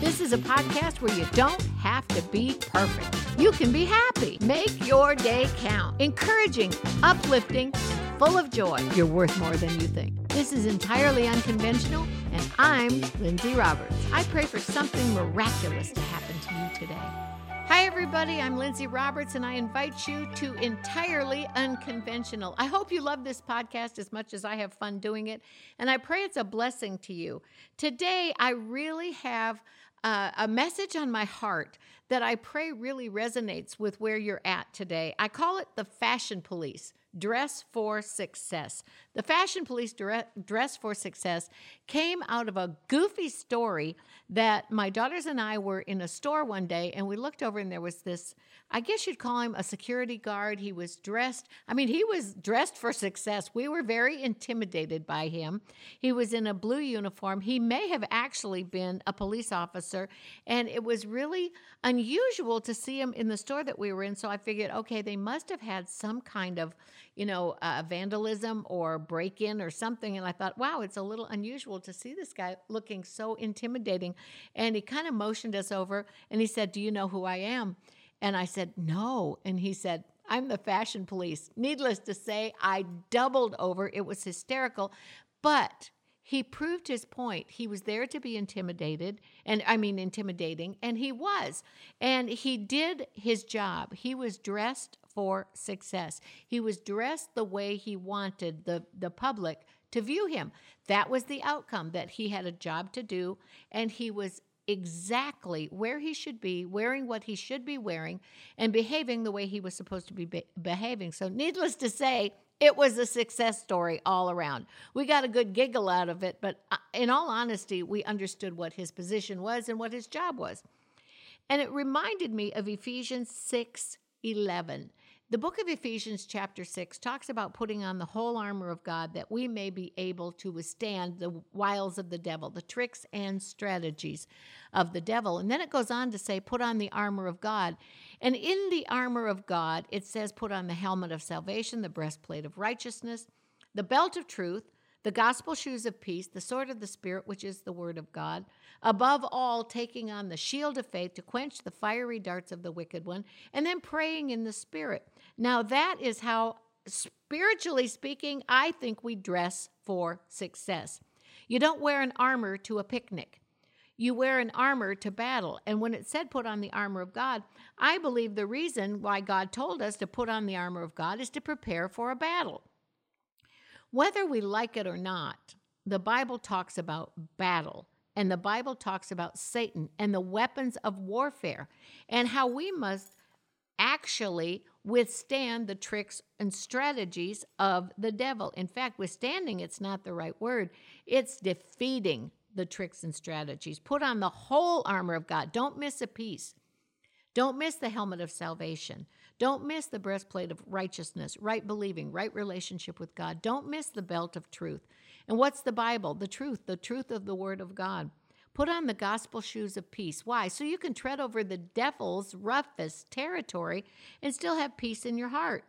This is a podcast where you don't have to be perfect. You can be happy. Make your day count. Encouraging, uplifting, full of joy. You're worth more than you think. This is entirely unconventional, and I'm Lindsay Roberts. I pray for something miraculous to happen to you today. Hi, everybody. I'm Lindsay Roberts, and I invite you to Entirely Unconventional. I hope you love this podcast as much as I have fun doing it, and I pray it's a blessing to you. Today, I really have uh, a message on my heart that I pray really resonates with where you're at today. I call it the fashion police. Dress for Success. The Fashion Police Dress for Success came out of a goofy story that my daughters and I were in a store one day and we looked over and there was this, I guess you'd call him a security guard. He was dressed, I mean, he was dressed for success. We were very intimidated by him. He was in a blue uniform. He may have actually been a police officer and it was really unusual to see him in the store that we were in. So I figured, okay, they must have had some kind of you know, uh, vandalism or break in or something. And I thought, wow, it's a little unusual to see this guy looking so intimidating. And he kind of motioned us over and he said, Do you know who I am? And I said, No. And he said, I'm the fashion police. Needless to say, I doubled over. It was hysterical. But he proved his point. He was there to be intimidated, and I mean, intimidating, and he was. And he did his job. He was dressed for success. He was dressed the way he wanted the, the public to view him. That was the outcome that he had a job to do, and he was exactly where he should be, wearing what he should be wearing, and behaving the way he was supposed to be, be behaving. So, needless to say, it was a success story all around. We got a good giggle out of it, but uh, in all honesty, we understood what his position was and what his job was. And it reminded me of Ephesians 6 11. The book of Ephesians, chapter 6, talks about putting on the whole armor of God that we may be able to withstand the wiles of the devil, the tricks and strategies of the devil. And then it goes on to say, put on the armor of God. And in the armor of God, it says, put on the helmet of salvation, the breastplate of righteousness, the belt of truth, the gospel shoes of peace, the sword of the Spirit, which is the word of God. Above all, taking on the shield of faith to quench the fiery darts of the wicked one, and then praying in the Spirit. Now, that is how, spiritually speaking, I think we dress for success. You don't wear an armor to a picnic. You wear an armor to battle. And when it said put on the armor of God, I believe the reason why God told us to put on the armor of God is to prepare for a battle. Whether we like it or not, the Bible talks about battle. And the Bible talks about Satan and the weapons of warfare and how we must actually withstand the tricks and strategies of the devil. In fact, withstanding, it's not the right word, it's defeating the tricks and strategies. Put on the whole armor of God. Don't miss a piece. Don't miss the helmet of salvation. Don't miss the breastplate of righteousness, right believing, right relationship with God. Don't miss the belt of truth. And what's the Bible? The truth, the truth of the Word of God. Put on the gospel shoes of peace. Why? So you can tread over the devil's roughest territory and still have peace in your heart.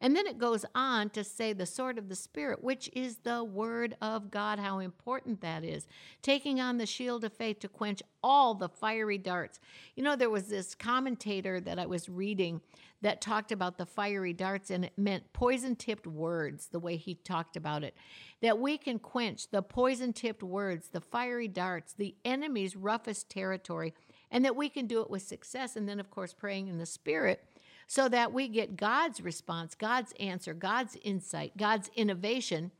And then it goes on to say the sword of the Spirit, which is the word of God, how important that is. Taking on the shield of faith to quench all the fiery darts. You know, there was this commentator that I was reading that talked about the fiery darts, and it meant poison tipped words, the way he talked about it. That we can quench the poison tipped words, the fiery darts, the enemy's roughest territory, and that we can do it with success. And then, of course, praying in the Spirit so that we get God's response, God's answer, God's insight, God's innovation,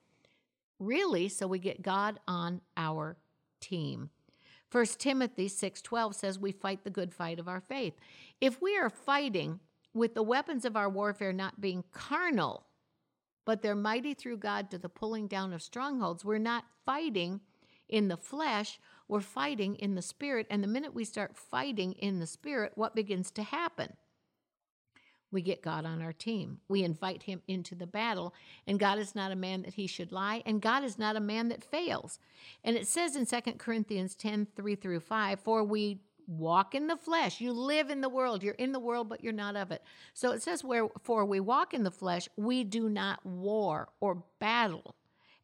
really, so we get God on our team. 1 Timothy 6:12 says we fight the good fight of our faith. If we are fighting with the weapons of our warfare not being carnal, but they're mighty through God to the pulling down of strongholds, we're not fighting in the flesh, we're fighting in the spirit. And the minute we start fighting in the spirit, what begins to happen? we get God on our team. We invite him into the battle. And God is not a man that he should lie, and God is not a man that fails. And it says in 2 Corinthians 10 3 through 5, For we walk in the flesh. You live in the world. You're in the world, but you're not of it. So it says, Wherefore we walk in the flesh, we do not war or battle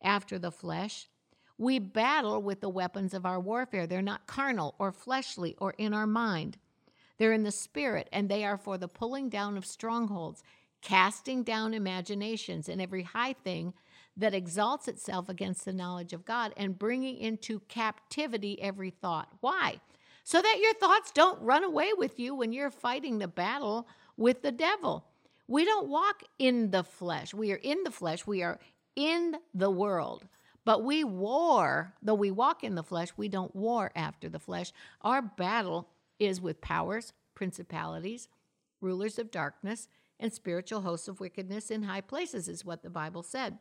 after the flesh. We battle with the weapons of our warfare. They're not carnal or fleshly or in our mind. They're in the spirit, and they are for the pulling down of strongholds, casting down imaginations and every high thing that exalts itself against the knowledge of God, and bringing into captivity every thought. Why? So that your thoughts don't run away with you when you're fighting the battle with the devil. We don't walk in the flesh. We are in the flesh. We are in the world. But we war, though we walk in the flesh, we don't war after the flesh. Our battle is with powers, principalities, rulers of darkness, and spiritual hosts of wickedness in high places, is what the Bible said.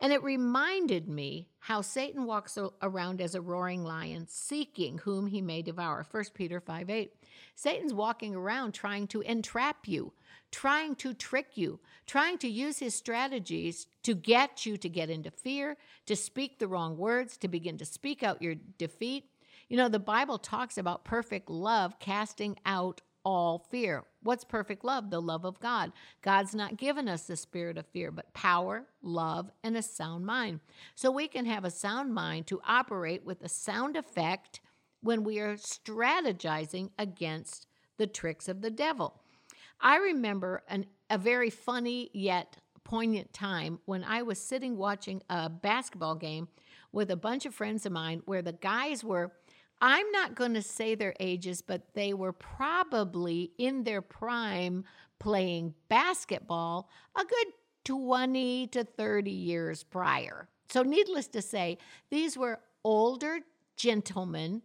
And it reminded me how Satan walks around as a roaring lion, seeking whom he may devour. 1 Peter 5 8. Satan's walking around trying to entrap you, trying to trick you, trying to use his strategies to get you to get into fear, to speak the wrong words, to begin to speak out your defeat. You know, the Bible talks about perfect love casting out all fear. What's perfect love? The love of God. God's not given us the spirit of fear, but power, love, and a sound mind. So we can have a sound mind to operate with a sound effect when we are strategizing against the tricks of the devil. I remember an, a very funny yet poignant time when I was sitting watching a basketball game with a bunch of friends of mine where the guys were I'm not going to say their ages, but they were probably in their prime playing basketball a good 20 to 30 years prior. So, needless to say, these were older gentlemen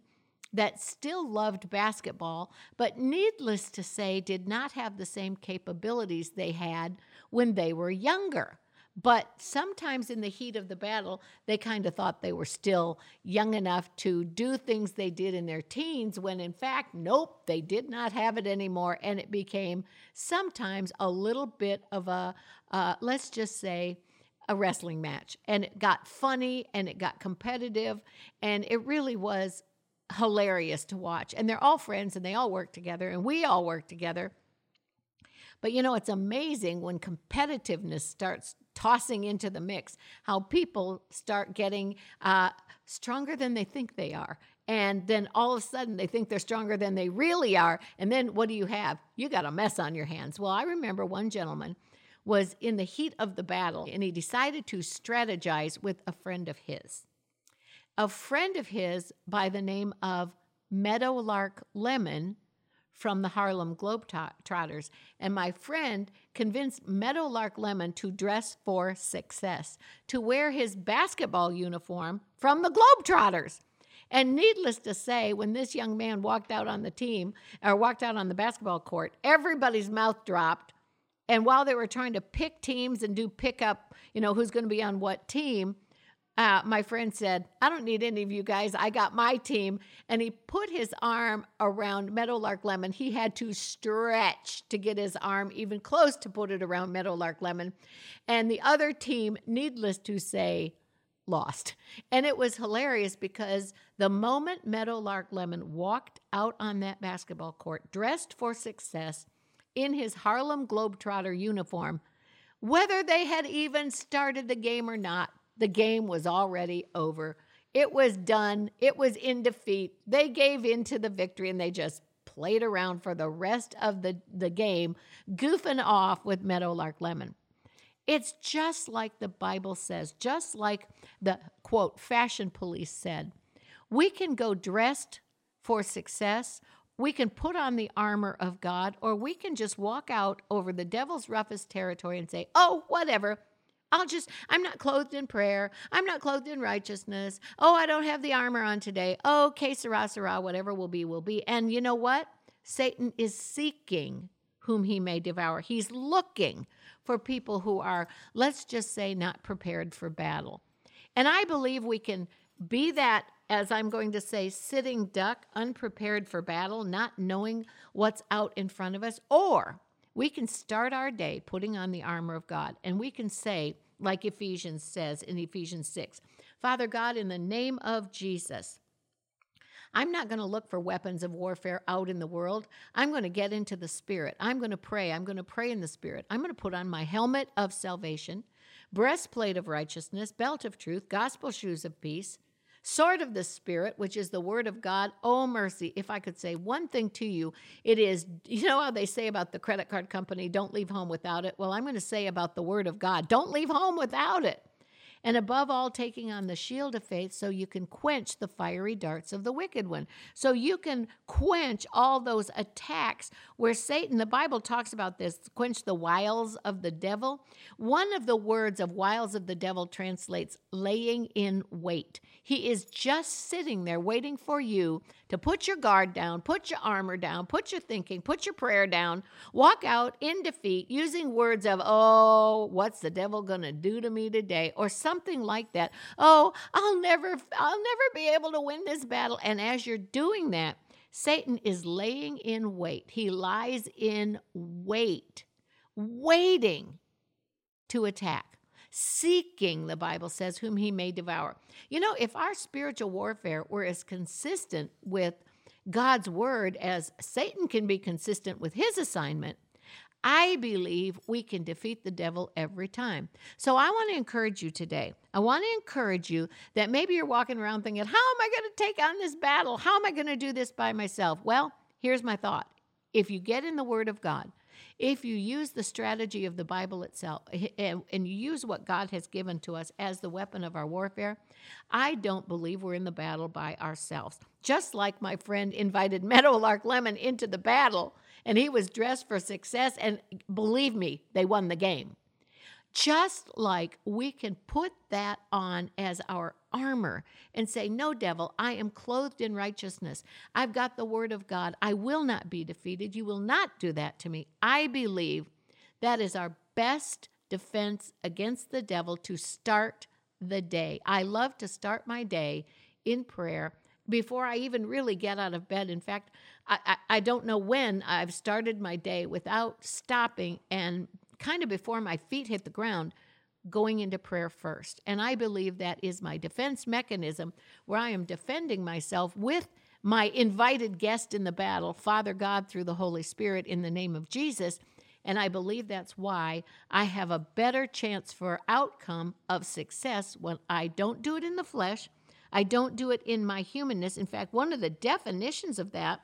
that still loved basketball, but needless to say, did not have the same capabilities they had when they were younger. But sometimes in the heat of the battle, they kind of thought they were still young enough to do things they did in their teens, when in fact, nope, they did not have it anymore. And it became sometimes a little bit of a, uh, let's just say, a wrestling match. And it got funny and it got competitive. And it really was hilarious to watch. And they're all friends and they all work together, and we all work together. But you know, it's amazing when competitiveness starts tossing into the mix, how people start getting uh, stronger than they think they are. And then all of a sudden they think they're stronger than they really are. And then what do you have? You got a mess on your hands. Well, I remember one gentleman was in the heat of the battle and he decided to strategize with a friend of his. A friend of his by the name of Meadowlark Lemon from the Harlem Globetrotters, and my friend convinced Meadowlark Lemon to dress for success, to wear his basketball uniform from the Globetrotters. And needless to say, when this young man walked out on the team or walked out on the basketball court, everybody's mouth dropped. And while they were trying to pick teams and do pickup, you know, who's going to be on what team, uh, my friend said, I don't need any of you guys. I got my team. And he put his arm around Meadowlark Lemon. He had to stretch to get his arm even close to put it around Meadowlark Lemon. And the other team, needless to say, lost. And it was hilarious because the moment Meadowlark Lemon walked out on that basketball court, dressed for success in his Harlem Globetrotter uniform, whether they had even started the game or not, the game was already over. It was done. It was in defeat. They gave in to the victory and they just played around for the rest of the, the game, goofing off with Meadowlark Lemon. It's just like the Bible says, just like the quote, fashion police said. We can go dressed for success, we can put on the armor of God, or we can just walk out over the devil's roughest territory and say, oh, whatever, I'll just, I'm not clothed in prayer. I'm not clothed in righteousness. Oh, I don't have the armor on today. Oh, que sera, whatever will be, will be. And you know what? Satan is seeking whom he may devour. He's looking for people who are, let's just say, not prepared for battle. And I believe we can be that, as I'm going to say, sitting duck, unprepared for battle, not knowing what's out in front of us, or we can start our day putting on the armor of God and we can say, like Ephesians says in Ephesians 6, Father God, in the name of Jesus, I'm not going to look for weapons of warfare out in the world. I'm going to get into the Spirit. I'm going to pray. I'm going to pray in the Spirit. I'm going to put on my helmet of salvation, breastplate of righteousness, belt of truth, gospel shoes of peace, sword of the Spirit, which is the word of God. Oh, mercy. If I could say one thing to you, it is you know how they say about the credit card company, don't leave home without it? Well, I'm going to say about the word of God, don't leave home without it and above all, taking on the shield of faith so you can quench the fiery darts of the wicked one. So you can quench all those attacks where Satan, the Bible talks about this, quench the wiles of the devil. One of the words of wiles of the devil translates laying in wait. He is just sitting there waiting for you to put your guard down, put your armor down, put your thinking, put your prayer down, walk out in defeat using words of, oh, what's the devil going to do to me today? Or something like that. Oh, I'll never, I'll never be able to win this battle. And as you're doing that, Satan is laying in wait. He lies in wait, waiting to attack seeking, the Bible says, whom he may devour. You know, if our spiritual warfare were as consistent with God's word as Satan can be consistent with his assignment, I believe we can defeat the devil every time. So I want to encourage you today. I want to encourage you that maybe you're walking around thinking, How am I going to take on this battle? How am I going to do this by myself? Well, here's my thought. If you get in the Word of God, if you use the strategy of the Bible itself eh, eh, and, and you use what God has given to us as the weapon of our warfare, I don't believe we're in the battle by ourselves. Just like my friend invited Meadowlark Lemon into the battle and he was dressed for success, and believe me, they won the game. Just like we can put that on as our armor and say, No, devil, I am clothed in righteousness. I've got the word of God. I will not be defeated. You will not do that to me. I believe that is our best defense against the devil to start the day. I love to start my day in prayer before I even really get out of bed. In fact, I, I, I, don't know when I've started my day without stopping and kind of before my feet hit the ground, going into prayer first. And I believe that is my defense mechanism where I am defending myself with my invited guest in the battle, Father God, through the Holy Spirit, in the name of Jesus. And I believe that's why I have a better chance for outcome of success when I don't do it in the flesh. I don't do it in my humanness. In fact, one of the definitions of that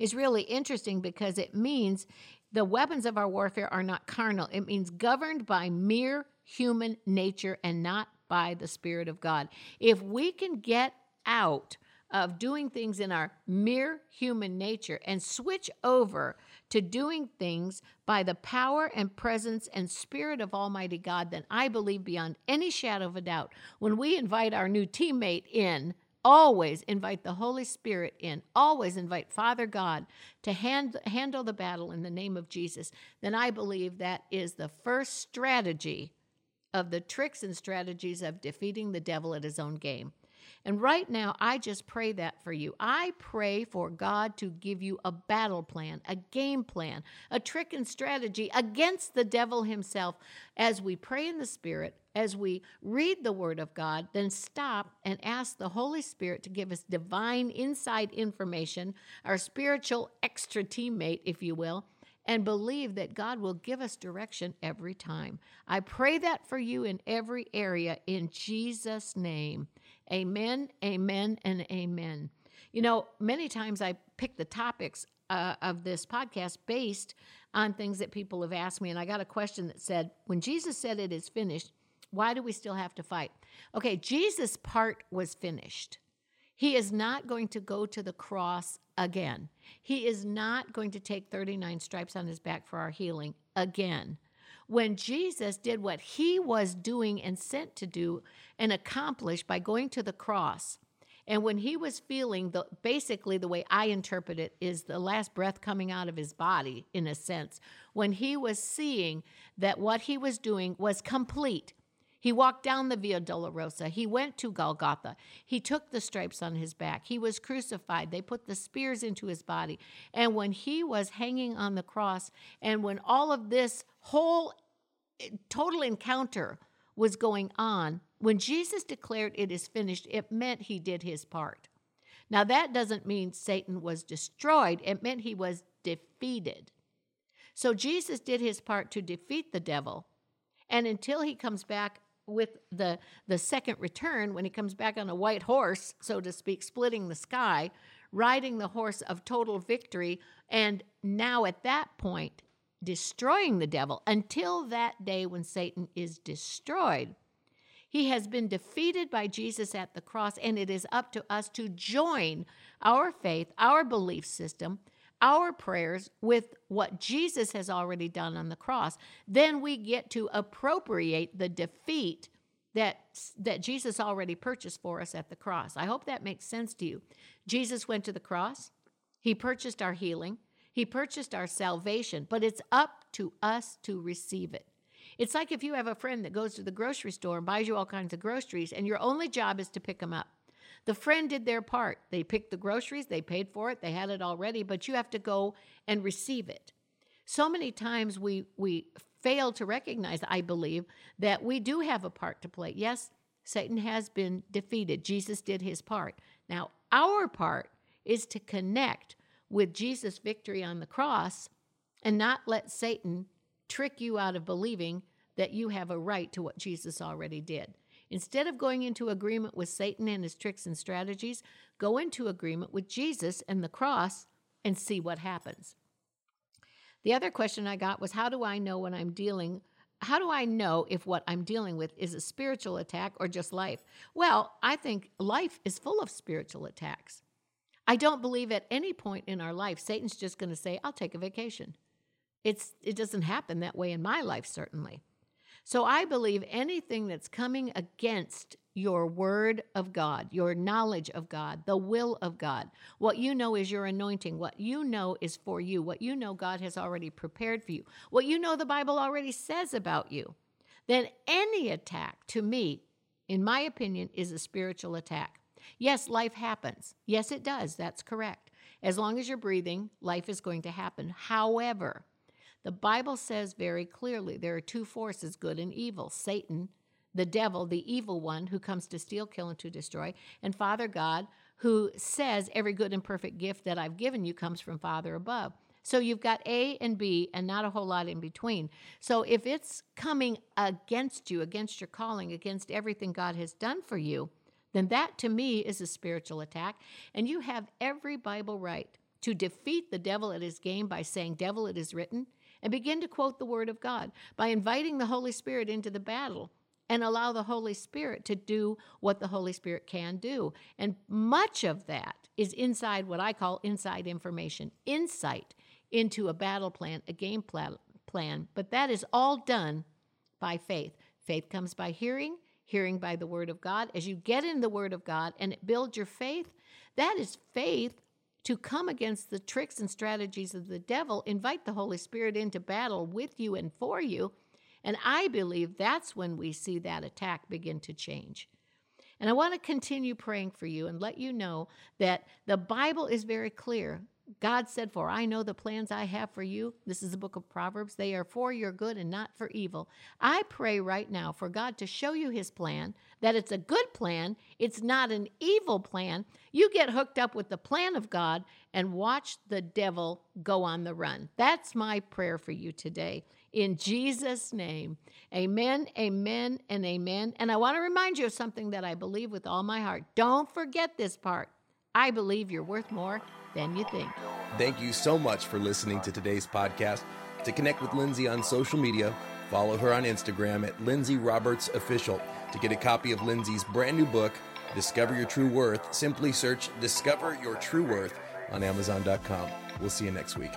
is really interesting because it means the weapons of our warfare are not carnal. It means governed by mere human nature and not by the Spirit of God. If we can get out of doing things in our mere human nature and switch over to doing things by the power and presence and spirit of Almighty God, then I believe beyond any shadow of a doubt, when we invite our new teammate in Always invite the Holy Spirit in. Always invite Father God to hand, handle the battle in the name of Jesus. Then I believe that is the first strategy of the tricks and strategies of defeating the devil at his own game. And right now, I just pray that for you. I pray for God to give you a battle plan, a game plan, a trick and strategy against the devil himself as we pray in the Spirit, as we read the Word of God, then stop and ask the Holy Spirit to give us divine inside information, our spiritual extra teammate, if you will and believe that God will give us direction every time. I pray that for you in every area in Jesus' name. Amen, amen, and amen. You know, many times I pick the topics uh, of this podcast based on things that people have asked me. And I got a question that said, When Jesus said it is finished, why do we still have to fight? Okay, Jesus' part was finished. He is not going to go to the cross again. He is not going to take 39 stripes on his back for our healing again when Jesus did what he was doing and sent to do and accomplish by going to the cross. And when he was feeling the basically the way I interpret it is the last breath coming out of his body in a sense, when he was seeing that what he was doing was complete. He walked down the Via Dolorosa. He went to Golgotha. He took the stripes on his back. He was crucified. They put the spears into his body. And when he was hanging on the cross, and when all of this whole eh, total encounter was going on, when Jesus declared it is finished, it meant he did his part. Now, that doesn't mean Satan was destroyed, it meant he was defeated. So, Jesus did his part to defeat the devil. And until he comes back with the the second return when he comes back on a white horse, so to speak, splitting the sky, riding the horse of total victory, and now at that point destroying the devil until that day when Satan is destroyed. He has been defeated by Jesus at the cross, and it is up to us to join our faith, our belief system, our prayers with what Jesus has already done on the cross. Then we get to appropriate the defeat that, that Jesus already purchased for us at the cross. I hope that makes sense to you. Jesus went to the cross, He purchased our healing, He purchased our salvation, but it's up to us to receive it. It's like if you have a friend that goes to the grocery store and buys you all kinds of groceries, and your only job is to pick them up. The friend did their part. They picked the groceries, they paid for it, they had it already, but you have to go and receive it. So many times we we fail to recognize, I believe, that we do have a part to play. Yes, Satan has been defeated. Jesus did his part. Now, our part is to connect with Jesus' victory on the cross and not let Satan trick you out of believing that you have a right to what Jesus already did. Instead of going into agreement with Satan and his tricks and strategies, go into agreement with Jesus and the cross and see what happens. The other question I got was how do I know when I'm dealing how do I know if what I'm dealing with is a spiritual attack or just life? Well, I think life is full of spiritual attacks. I don't believe at any point in our life Satan's just going to say, "I'll take a vacation." It's it doesn't happen that way in my life certainly. So I believe anything that's coming against your word of God, your knowledge of God, the will of God, what you know is your anointing, what you know is for you, what you know God has already prepared for you, what you know the Bible already says about you, then any attack to me, in my opinion, is a spiritual attack. Yes, life happens. Yes, it does. That's correct. As long as you're breathing, life is going to happen. However, the Bible says very clearly there are two forces, good and evil Satan, the devil, the evil one who comes to steal, kill, and to destroy, and Father God, who says every good and perfect gift that I've given you comes from Father above. So you've got A and B and not a whole lot in between. So if it's coming against you, against your calling, against everything God has done for you, then that to me is a spiritual attack. And you have every Bible right to defeat the devil at his game by saying, Devil, it is written and begin to quote the Word of God by inviting the Holy Spirit into the battle and allow the Holy Spirit to do what the Holy Spirit can do. And much of that is inside what I call inside information, insight into a battle plan, a game plan. But that is all done by faith. Faith comes by hearing, hearing by the Word of God. As you get in the Word of God and it builds your faith, that is faith to come against the tricks and strategies of the devil, invite the Holy Spirit into battle with you and for you. And I believe that's when we see that attack begin to change. And I want to continue praying for you and let you know that the Bible is very clear God said, For I know the plans I have for you. This is the book of Proverbs. They are for your good and not for evil. I pray right now for God to show you his plan, that it's a good plan, it's not an evil plan. You get hooked up with the plan of God and watch the devil go on the run. That's my prayer for you today. In Jesus' name, amen, amen, and amen. And I want to remind you of something that I believe with all my heart. Don't forget this part. I believe you're worth more than you think. Thank you so much for listening to today's podcast. To connect with Lindsay on social media, follow her on Instagram at Lindsay Roberts Official. To get a copy of Lindsay's brand new book, Discover Your True Worth, simply search Discover Your True Worth on Amazon.com. We'll see you next week.